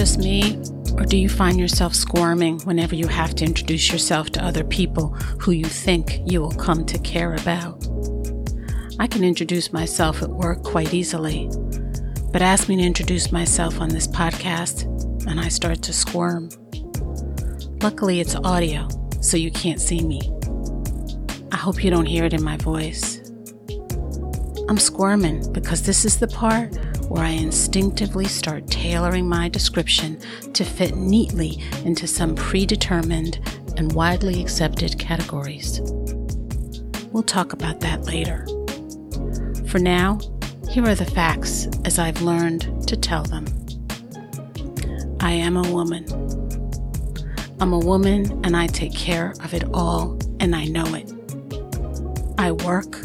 just me, or do you find yourself squirming whenever you have to introduce yourself to other people who you think you will come to care about? I can introduce myself at work quite easily, but ask me to introduce myself on this podcast, and I start to squirm. Luckily, it's audio, so you can't see me. I hope you don't hear it in my voice. I'm squirming because this is the part where I instinctively start tailoring my description to fit neatly into some predetermined and widely accepted categories. We'll talk about that later. For now, here are the facts as I've learned to tell them. I am a woman. I'm a woman and I take care of it all, and I know it. I work,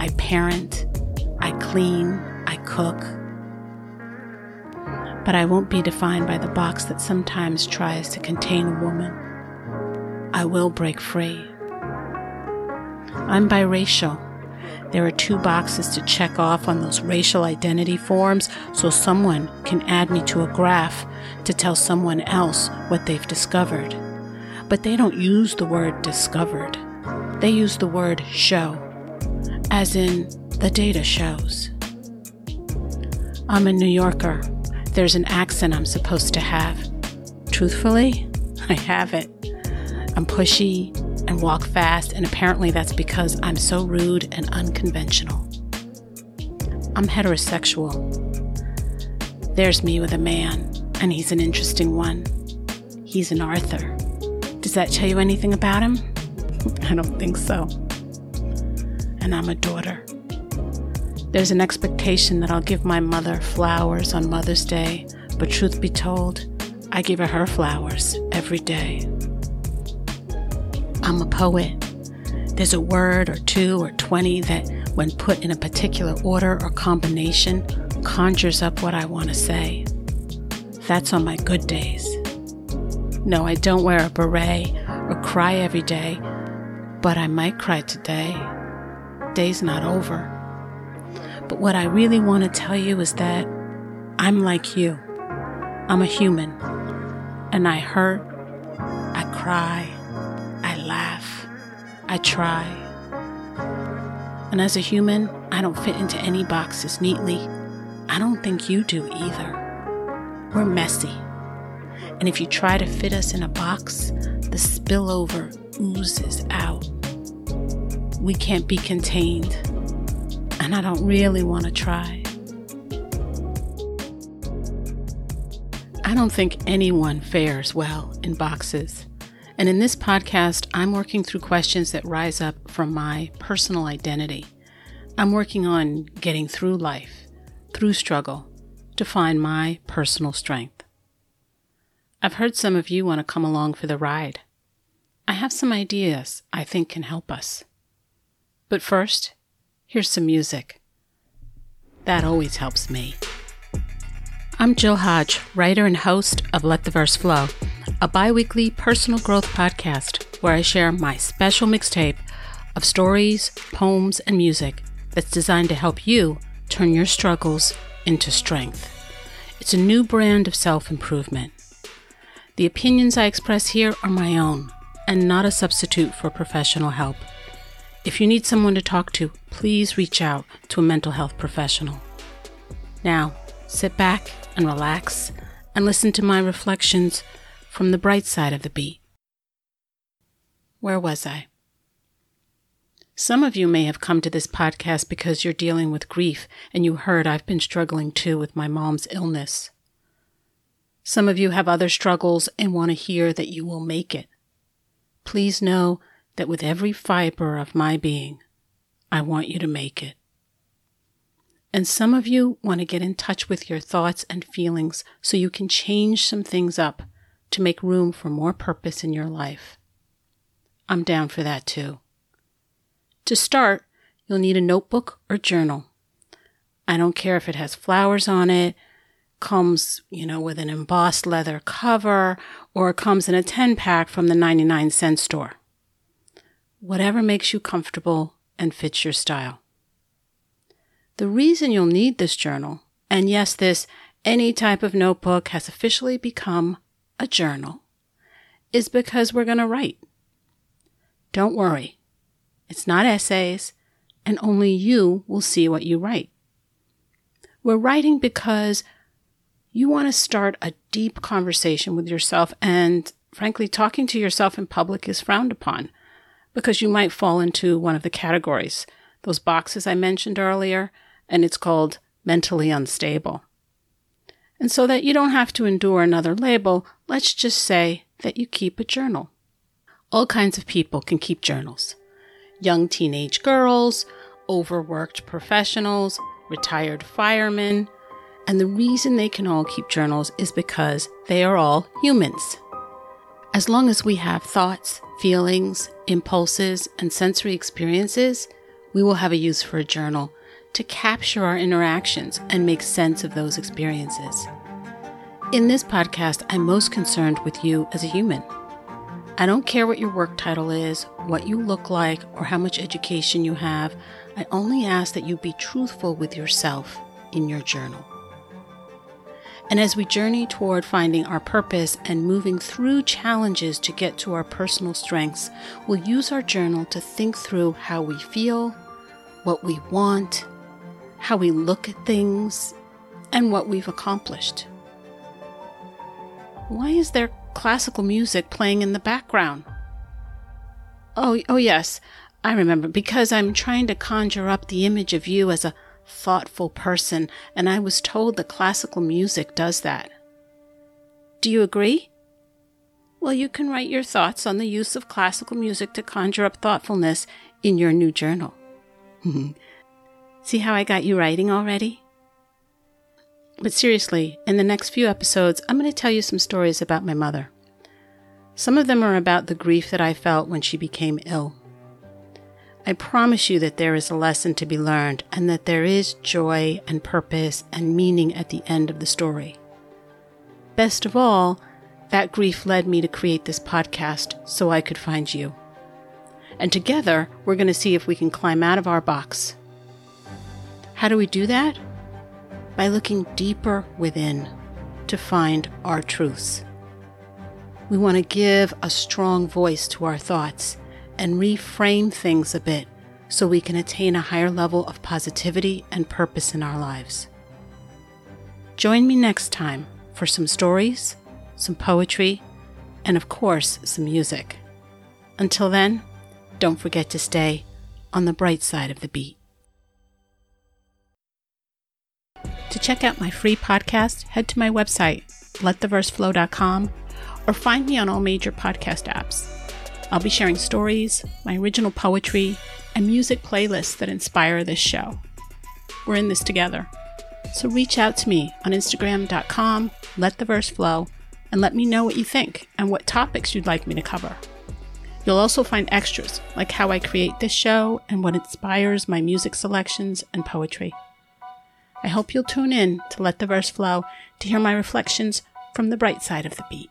I parent, I clean, I cook, but I won't be defined by the box that sometimes tries to contain a woman. I will break free. I'm biracial. There are two boxes to check off on those racial identity forms so someone can add me to a graph to tell someone else what they've discovered. But they don't use the word discovered, they use the word show, as in the data shows. I'm a New Yorker there's an accent I'm supposed to have. Truthfully, I have it. I'm pushy and walk fast, and apparently that's because I'm so rude and unconventional. I'm heterosexual. There's me with a man, and he's an interesting one. He's an Arthur. Does that tell you anything about him? I don't think so. And I'm a daughter. There's an expectation that I'll give my mother flowers on Mother's Day, but truth be told, I give her her flowers every day. I'm a poet. There's a word or two or 20 that, when put in a particular order or combination, conjures up what I want to say. That's on my good days. No, I don't wear a beret or cry every day, but I might cry today. Day's not over. But what I really want to tell you is that I'm like you. I'm a human. And I hurt, I cry, I laugh, I try. And as a human, I don't fit into any boxes neatly. I don't think you do either. We're messy. And if you try to fit us in a box, the spillover oozes out. We can't be contained and I don't really want to try. I don't think anyone fares well in boxes. And in this podcast, I'm working through questions that rise up from my personal identity. I'm working on getting through life, through struggle, to find my personal strength. I've heard some of you want to come along for the ride. I have some ideas I think can help us. But first, Here's some music. That always helps me. I'm Jill Hodge, writer and host of Let the Verse Flow, a bi weekly personal growth podcast where I share my special mixtape of stories, poems, and music that's designed to help you turn your struggles into strength. It's a new brand of self improvement. The opinions I express here are my own and not a substitute for professional help. If you need someone to talk to, please reach out to a mental health professional. Now, sit back and relax and listen to my reflections from the bright side of the beat. Where was I? Some of you may have come to this podcast because you're dealing with grief and you heard I've been struggling too with my mom's illness. Some of you have other struggles and want to hear that you will make it. Please know that with every fiber of my being, I want you to make it. And some of you want to get in touch with your thoughts and feelings so you can change some things up to make room for more purpose in your life. I'm down for that too. To start, you'll need a notebook or journal. I don't care if it has flowers on it, comes, you know, with an embossed leather cover, or comes in a 10 pack from the 99 cent store whatever makes you comfortable and fits your style. The reason you'll need this journal, and yes, this any type of notebook has officially become a journal is because we're going to write. Don't worry. It's not essays, and only you will see what you write. We're writing because you want to start a deep conversation with yourself, and frankly, talking to yourself in public is frowned upon because you might fall into one of the categories, those boxes I mentioned earlier, and it's called mentally unstable. And so that you don't have to endure another label, let's just say that you keep a journal. All kinds of people can keep journals young teenage girls, overworked professionals, retired firemen. And the reason they can all keep journals is because they are all humans. As long as we have thoughts, feelings, impulses, and sensory experiences, we will have a use for a journal to capture our interactions and make sense of those experiences. In this podcast, I'm most concerned with you as a human. I don't care what your work title is, what you look like, or how much education you have. I only ask that you be truthful with yourself in your journal. And as we journey toward finding our purpose and moving through challenges to get to our personal strengths, we'll use our journal to think through how we feel, what we want, how we look at things, and what we've accomplished. Why is there classical music playing in the background? Oh, oh yes, I remember because I'm trying to conjure up the image of you as a thoughtful person, and I was told that classical music does that. Do you agree? Well, you can write your thoughts on the use of classical music to conjure up thoughtfulness in your new journal. See how I got you writing already? But seriously, in the next few episodes, I'm going to tell you some stories about my mother. Some of them are about the grief that I felt when she became ill. I promise you that there is a lesson to be learned and that there is joy and purpose and meaning at the end of the story. Best of all, that grief led me to create this podcast so I could find you. And together, we're going to see if we can climb out of our box. How do we do that? By looking deeper within to find our truths. We want to give a strong voice to our thoughts and reframe things a bit so we can attain a higher level of positivity and purpose in our lives. Join me next time for some stories, some poetry, and of course, some music. Until then, don't forget to stay on the bright side of the beat. To check out my free podcast, head to my website, lettheverseflow.com, or find me on all major podcast apps. I'll be sharing stories, my original poetry, and music playlists that inspire this show. We're in this together. So reach out to me on Instagram.com, let the verse flow, and let me know what you think and what topics you'd like me to cover. You'll also find extras like how I create this show and what inspires my music selections and poetry. I hope you'll tune in to Let the Verse Flow to hear my reflections from the bright side of the beat.